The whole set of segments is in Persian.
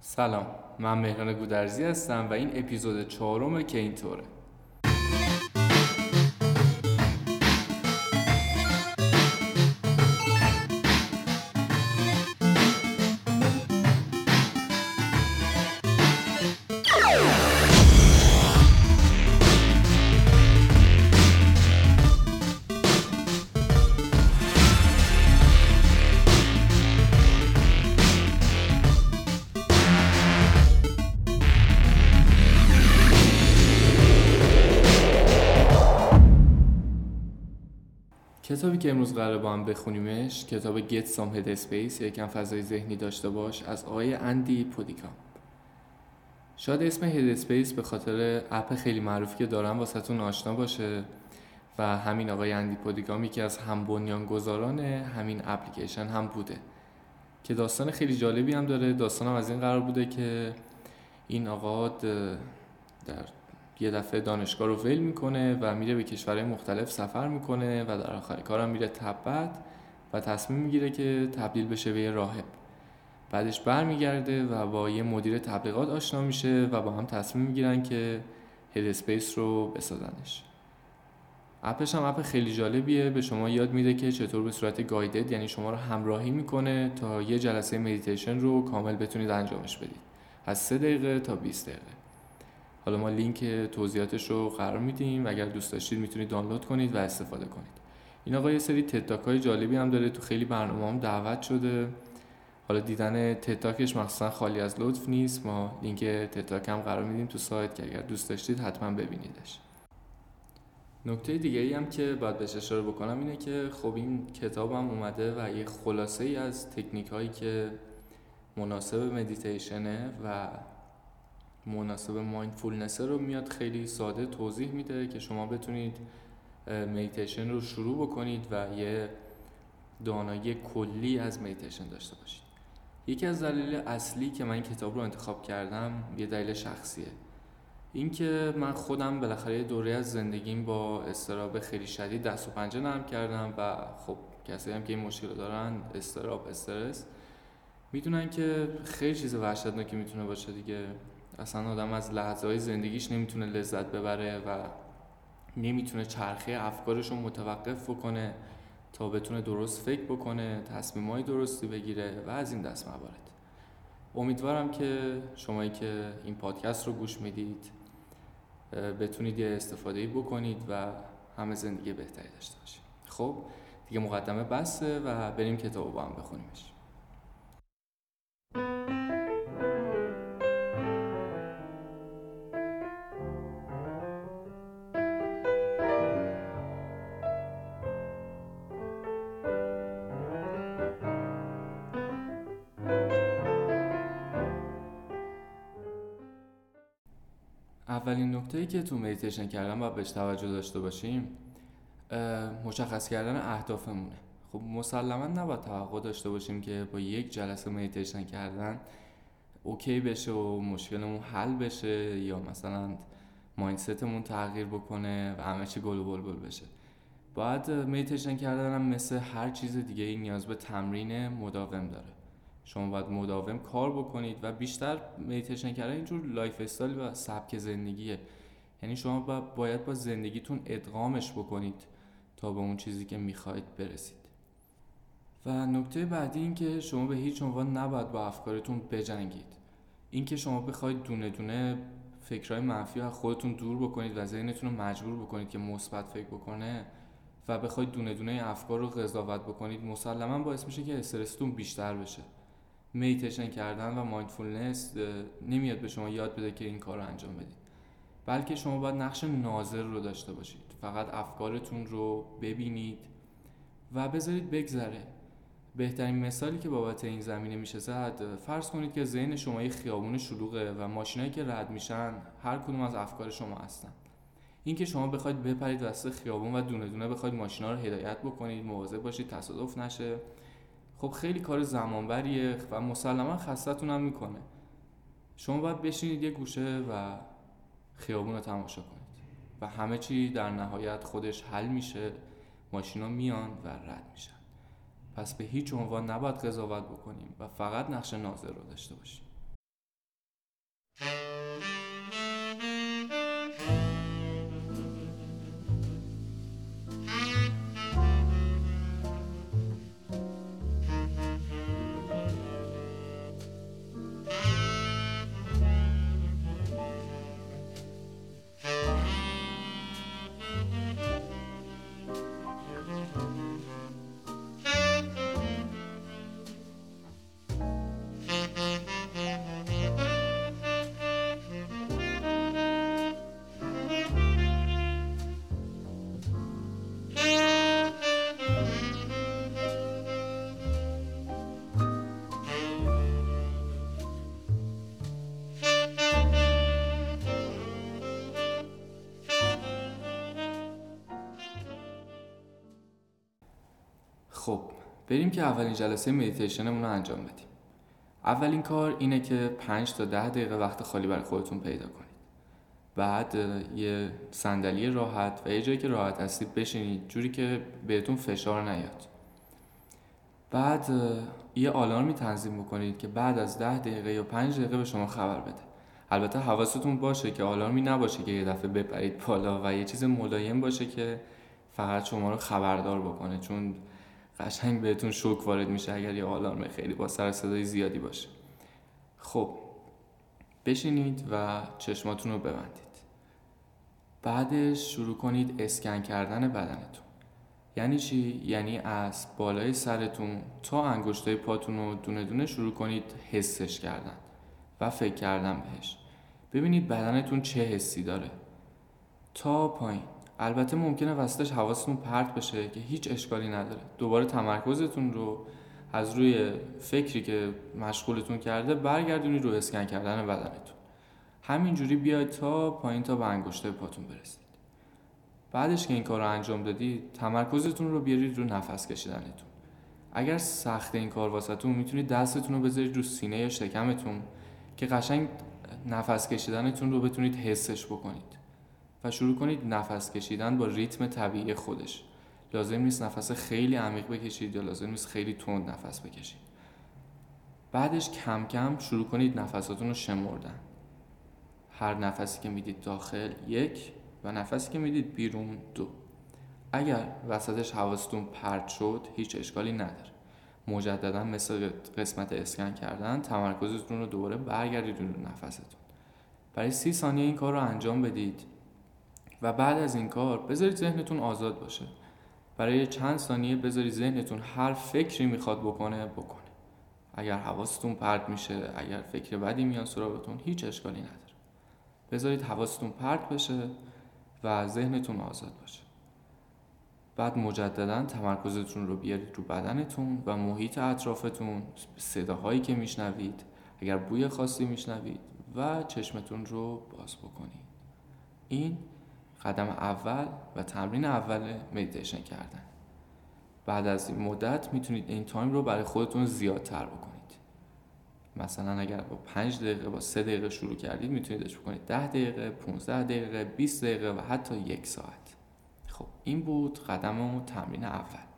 سلام من مهران گودرزی هستم و این اپیزود چهارم که اینطوره کتابی که امروز قرار با هم بخونیمش کتاب Get Some Headspace یکم فضای ذهنی داشته باش از آقای اندی پودیکام شاید اسم Headspace به خاطر اپ خیلی معروفی که دارم واسهتون آشنا باشه و همین آقای اندی پودیکام یکی از هم بنیانگذاران همین اپلیکیشن هم بوده. که داستان خیلی جالبی هم داره. داستانم از این قرار بوده که این آقا در یه دفعه دانشگاه رو ول می‌کنه و میره به کشورهای مختلف سفر می‌کنه و در آخر کارم میره تبت و تصمیم می‌گیره که تبدیل بشه به یه راهب. بعدش برمیگرده و با یه مدیر تبلیغات آشنا میشه و با هم تصمیم می‌گیرن که Headspace رو بسازنش. اپش هم اپ خیلی جالبیه. به شما یاد میده که چطور به صورت guided یعنی شما رو همراهی می‌کنه تا یه جلسه مدیتیشن رو کامل بتونید انجامش بدید. از 3 دقیقه تا 20 دقیقه. حالا ما لینک توضیحاتش رو قرار میدیم. اگر دوست داشتید می‌تونید دانلود کنید و استفاده کنید. این آقا یه سری تتاک های جالبی هم داره. تو خیلی برنامه هم دعوت شده. حالا دیدن تتاکش مخصوصا خالی از لطف نیست. ما لینک تتاک هم قرار میدیم تو سایت که اگر دوست داشتید حتما ببینیدش. نکته دیگه ای هم که باید بهش اشاره بکنم اینه که خب این کتابم اومده و یه خلاصه ای از تکنیک هایی که مناسب مدیتیشنه و مناسب mindfulness رو میاد خیلی ساده توضیح میده که شما بتونید مدیتیشن رو شروع بکنید و یه دانایی کلی از مدیتیشن داشته باشید. یکی از دلیل اصلی که من این کتاب رو انتخاب کردم یه دلیل شخصیه. اینکه من خودم بالاخره دوره از زندگیم با اضطراب خیلی شدید دست و پنجه نرم کردم و خب کسی هم که این مشکل دارن استراب استرس می‌دونن که خیلی چیز وحشتناکی می‌تونه باشه دیگه. اصلا آدم از لحظه های زندگیش نمی‌تونه لذت ببره و نمی‌تونه چرخه افکارش رو متوقف بکنه تا بتونه درست فکر بکنه تصمیم های درستی بگیره و از این دست موارد. امیدوارم که شمایی که این پادکست رو گوش می‌دید بتونید یه استفاده بکنید و همه زندگی بهتری داشته باشید. خب دیگه مقدمه بسته و بریم کتاب با هم بخونیمش. اولین نکته که تو مدیتیشن کردن باید بهش توجه داشته باشیم مشخص کردن اهدافمونه. خب مسلما نباید توقع داشته باشیم که با یک جلسه مدیتیشن کردن OK بشه و مشکلمون حل بشه یا مثلا mindset مون تغییر بکنه و همه چی گل و بلبل بشه. باید مدیتیشن کردن هم مثل هر چیز دیگه ای نیاز به تمرین مداوم داره. شما باید مداوم کار بکنید و بیشتر مدیتیشن کردن یه جور lifestyle و سبک زندگیه. یعنی شما باید با زندگیتون ادغامش بکنید تا به اون چیزی که می‌خواید برسید. و نکته بعدی این که شما به هیچ عنوان نباید با افکارتون بجنگید. اینکه شما بخواید دونه دونه فکرهای منفی از خودتون دور بکنید و ذهنتون رو مجبور بکنید که مثبت فکر بکنه و بخواید دونه دونه افکار رو قضاوت بکنید مسلما باعث میشه که استرستون بیشتر بشه. میتیشن کردن و مایندفولنس نمیاد به شما یاد بده که این کار رو انجام بدید بلکه شما باید نقش ناظر رو داشته باشید. فقط افکارتون رو ببینید و بذارید بگذره. بهترین مثالی که بابت این زمینه میشه زد فرض کنید که ذهن شما یه خیابون شلوغه و ماشینایی که رد میشن هر کدوم از افکار شما هستن. اینکه شما بخواید بپرید وسط خیابون و دونه دونه بخواید ماشینا رو هدایت بکنید مواظب باشید تصادف نشه. خب خیلی کار زمانبریه و مسلما خستتون هم می‌کنه. شما باید بشینید یه گوشه و خیابون رو تماشا کنید و همه چی در نهایت خودش حل میشه ماشینا میان و رد میشن. پس به هیچ عنوان نباید قضاوت بکنیم و فقط نقش ناظر رو داشته باشیم. بریم که اولین جلسه مدیتیشنمون رو انجام بدیم. اولین کار اینه که 5 تا 10 دقیقه وقت خالی برای خودتون پیدا کنید. بعد یه صندلی راحت و یه جایی که راحت هستید بشینید جوری که بهتون فشار نیاد. بعد یه آلارمی تنظیم بکنید که بعد از 10 دقیقه یا 5 دقیقه به شما خبر بده. البته حواستون باشه که آلارمی نباشه که یه دفعه بپرید بالا و یه چیز ملایم باشه که فقط شما رو خبردار بکنه چون قشنگ بهتون شوک وارد میشه اگر یه آلارم خیلی با سر صدای زیادی باشه. خب بشینید و چشماتون رو ببندید. بعدش شروع کنید اسکن کردن بدنتون. یعنی چی؟ یعنی از بالای سرتون تا انگشتای پاتون رو دونه دونه شروع کنید حسش کردن و فکر کردن بهش. ببینید بدنتون چه حسی داره. تا پایین. البته ممکنه وسطش حواستون پرت بشه که هیچ اشکالی نداره. دوباره تمرکزتون رو از روی فکری که مشغولتون کرده برگردونید رو اسکن کردن بدنتون. همینجوری بیاید تا پایین تا به انگشته پاتون برسید. بعدش که این کار رو انجام دادید تمرکزتون رو بیارید رو نفس کشیدنتون. اگر سخت این کار واسهتون می‌تونید دستتون رو بذارید رو سینه یا شکمتون که قشنگ نفس کشیدنتون رو بتونید حسش بکنید. و شروع کنید نفس کشیدن با ریتم طبیعی خودش. لازم نیست نفس خیلی عمیق بکشید یا لازم نیست خیلی تند نفس بکشید. بعدش کم کم شروع کنید نفساتون رو شمردن. هر نفسی که می‌دید داخل یک و نفسی که می‌دید بیرون دو. اگر وسطش حواستون پرت شد هیچ اشکالی نداره. مجددا مثل قسمت اسکن کردن تمرکزتون رو دوباره برگردید رو نفستون. برای سی ثانیه این کار رو انجام بدید. و بعد از این کار بذارید ذهنتون آزاد باشه. برای چند ثانیه بذارید ذهنتون هر فکری می‌خواد بکنه بکنه. اگر حواستون پرت میشه اگر فکر بدی میاد سراغتون هیچ اشکالی نداره. بذارید حواستون پرت بشه و ذهنتون آزاد باشه. بعد مجددا تمرکزتون رو بیارید رو بدنتون و محیط اطرافتون صداهایی که میشنوید اگر بوی خاصی میشنوید و چشمتون رو باز بکنید. این قدم اول و تمرین اول مدیتیشن کردن. بعد از این مدت می‌تونید این time رو برای خودتون زیادتر بکنید. مثلا اگر با 5 دقیقه با 3 دقیقه شروع کردید میتونیدش بکنید 10 دقیقه 15 دقیقه 20 دقیقه و حتی یک ساعت. خب این بود قدم و تمرین اول.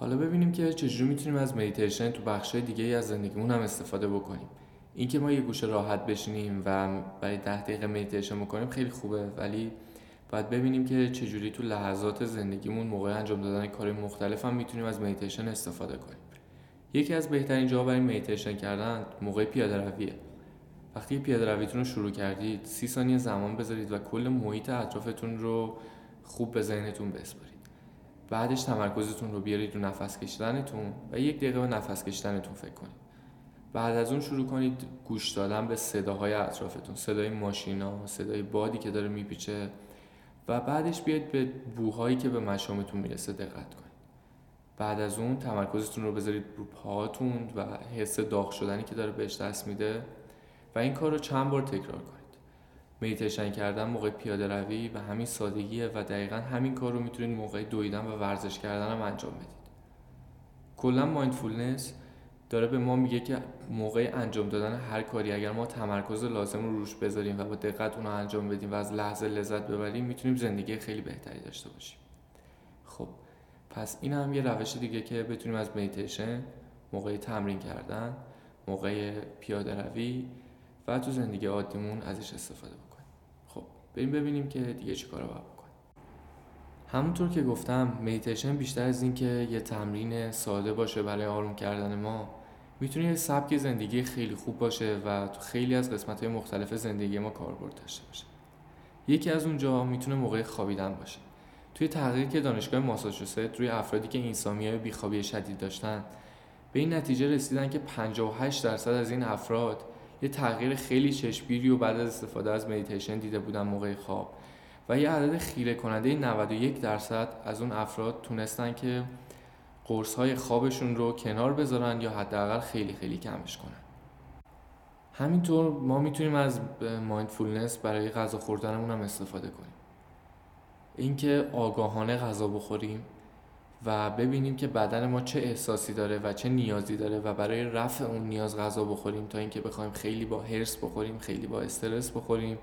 حالا ببینیم که چجوری می‌تونیم از مدیتیشن تو بخشای دیگه از زندگیمون هم استفاده بکنیم. اینکه ما یه گوشه راحت بشینیم و برای ده دقیقه مدیتیشن بکنیم خیلی خوبه ولی باید ببینیم که چجوری تو لحظات زندگیمون موقع انجام دادن کار مختلف هم می‌تونیم از مدیتیشن استفاده کنیم. یکی از بهترین جاها برای مدیتیشن کردن موقع پیاده رویه وقتی پیاده رویتون رو شروع کردید سی ثانیه زمان بذارید و کل محیط اطرافتون رو خوب به ذهنتون بسپارید. بعدش تمرکزتون رو بیارید رو نفس کشیدنتون و یک دقیقه به نفس کشیدنتون فکر کنید. بعد از اون شروع کنید گوش دادن به صداهای اطرافتون صدای ماشینا صدای بادی که داره میپیچه و بعدش بیاید به بوهایی که به مشامتون می‌رسه دقت کنید. بعد از اون تمرکزتون رو بذارید رو پاهاتون و حس داغ شدنی که داره بهش دست میده و این کار رو چند بار تکرار کنید. مدیتیشن کردن موقع پیاده روی و همین سادگیه و دقیقا همین کار رو می‌تونید موقع دویدن و ورزش کردن هم انجام بدید. کلا mindfulness داره به ما میگه که موقع انجام دادن هر کاری اگر ما تمرکز لازم رو روش بذاریم و با دقت اون رو انجام بدیم و از لحظه لذت ببریم می‌تونیم زندگی خیلی بهتری داشته باشیم. خب پس این هم یه روش دیگه که بتونیم از مدیتیشن موقع تمرین کردن موقع پیاده روی و تو زندگی عادیمون ازش استفاده بریم ببینیم که دیگه چی کارا باید بکنیم. همونطور که گفتم مدیتیشن بیشتر از این که یه تمرین ساده باشه برای آروم کردن ما می‌تونه یه سبک زندگی خیلی خوب باشه و تو خیلی از قسمت های مختلف زندگی ما کاربرد داشته باشه. یکی از اونجا می‌تونه موقع خوابیدن باشه. توی تحقیقی که دانشگاه ماساچوست روی افرادی که اینسامیا بیخوابی شدید داشتن به این نتیجه رسیدن که 58 درصد از این افراد یه تغییر خیلی چشمگیری و بعد از استفاده از مدیتیشن دیده بودن موقع خواب. و یه عدد خیره کننده 91 درصد از اون افراد تونستن که قرص های خوابشون رو کنار بذارن یا حداقل خیلی خیلی کمش کنن. همینطور ما می‌تونیم از mindfulness برای غذا خوردنمون هم استفاده کنیم. اینکه آگاهانه غذا بخوریم و ببینیم که بدن ما چه احساسی داره و چه نیازی داره و برای رفع اون نیاز غذا بخوریم تا اینکه بخوایم خیلی با هرس بخوریم خیلی با استرس بخوریم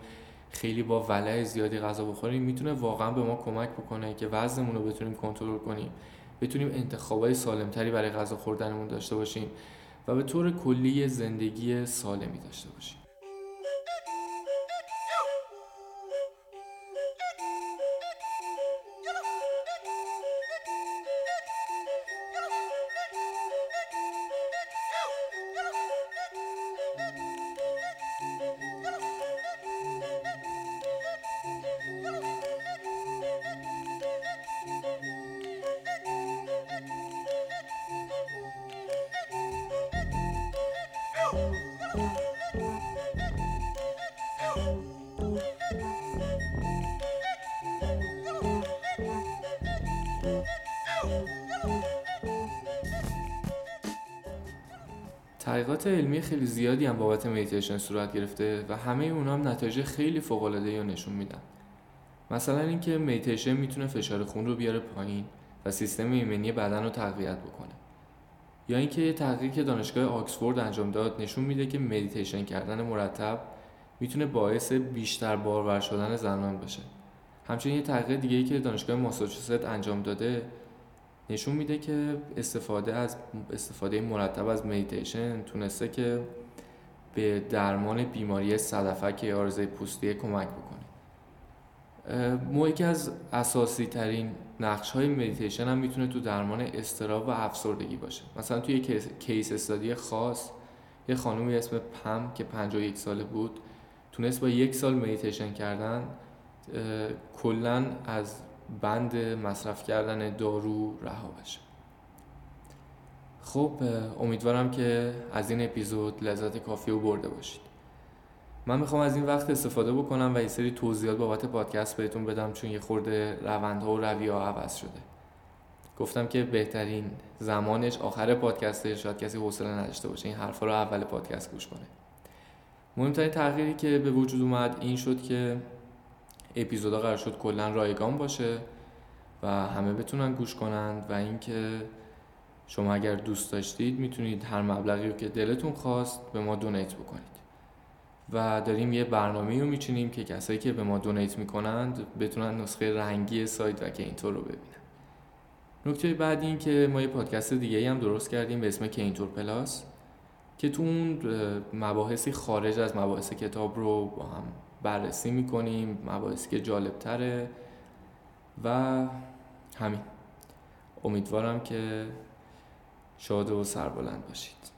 خیلی با ولع زیادی غذا بخوریم می‌تونه واقعا به ما کمک بکنه که وزنمون رو بتونیم کنترل کنیم بتونیم انتخابای سالمتری برای غذا خوردنمون داشته باشیم و به طور کلی زندگی سالمی داشته باشیم. تحقیقات علمی خیلی زیادی هم بابت مدیتیشن صورت گرفته و همه اونا هم نتایج خیلی فوق العاده نشون میدن. مثلا اینکه مدیتیشن می‌تونه فشار خون رو بیاره پایین و سیستم ایمنی بدن رو تقویت بکنه. یا اینکه یه تحقیقی که دانشگاه آکسفورد انجام داد نشون میده که مدیتیشن کردن مرتب می‌تونه باعث بیشتر بارور شدن زنان بشه همچنین یه تحقیق دیگه ای که دانشگاه ماساچوست انجام داده نشون میده که استفاده از استفاده مرتب از مدیتیشن تونسته که به درمان بیماری صدفک یا عارضه پوستی کمک بکنه. ما یکی از اساسی ترین نقش های مدیتیشن هم می‌تونه تو درمان اضطراب و افسردگی باشه. مثلا توی case study خاص یه خانومی اسم پم که 51 ساله بود تونست با یک سال مدیتیشن کردن کلا از بند مصرف کردن دارو رها بشه. خب امیدوارم که از این اپیزود لذت کافی رو برده باشید. من می‌خوام از این وقت استفاده بکنم و یه سری توضیحات بابت پادکست بهتون بدم چون یه خورده روندها و رویه ها عوض شده. گفتم که بهترین زمانش آخر پادکسته شاید کسی حوصله نداشته باشه این حرفا رو اول پادکست گوش کنه. مهمترین تغییری که به وجود اومد این شد که اپیزودا قرار شد کلا رایگان باشه و همه بتونن گوش کنند و اینکه شما اگر دوست داشتید می‌تونید هر مبلغی رو که دلتون خواست به ما دونیت بکنید. و داریم یه برنامه رو میچینیم که کسایی که به ما دونیت می‌کنند بتونن نسخه رنگی سایت و که اینطور رو ببینن. نکته بعد این که ما یه پادکست دیگه هم درست کردیم به اسم کینتور پلاس که تو اون مباحثی خارج از مباحث کتاب رو با هم بررسی می‌کنیم مباحثی که جالب تره و همین. امیدوارم که شاد و سربلند باشید.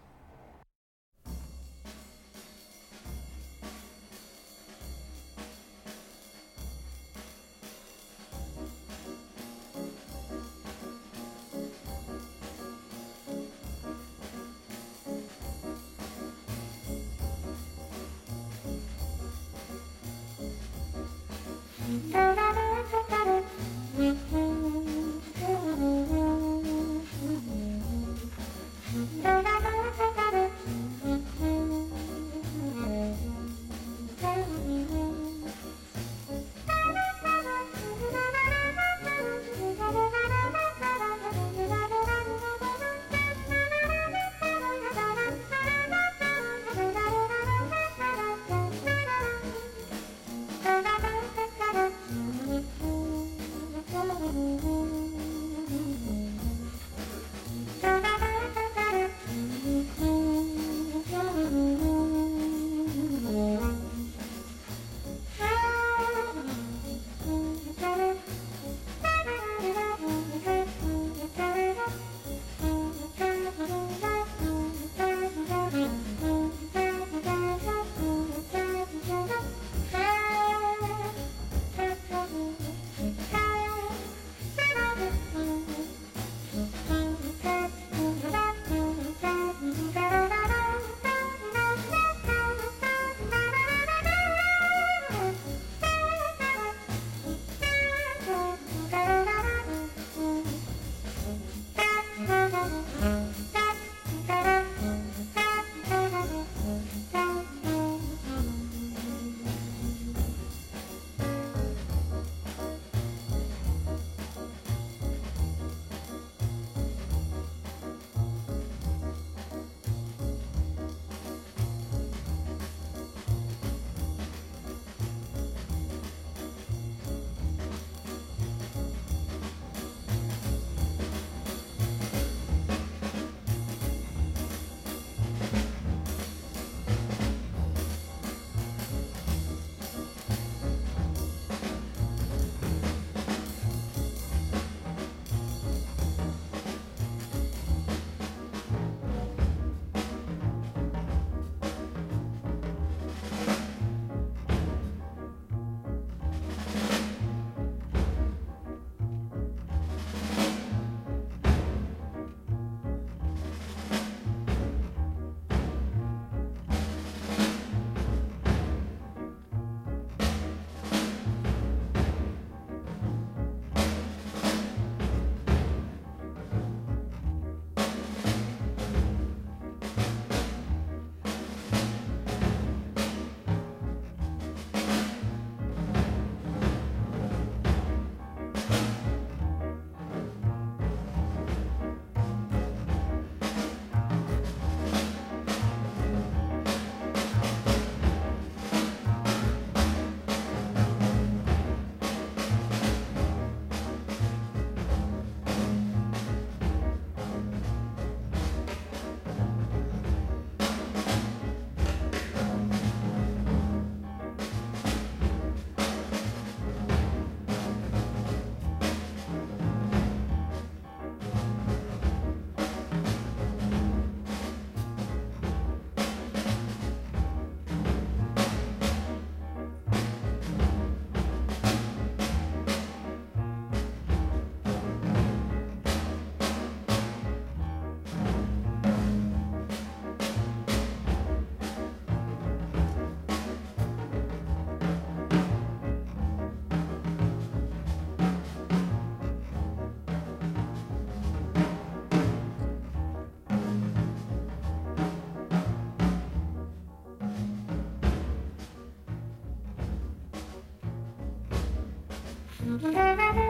Mm-hmm.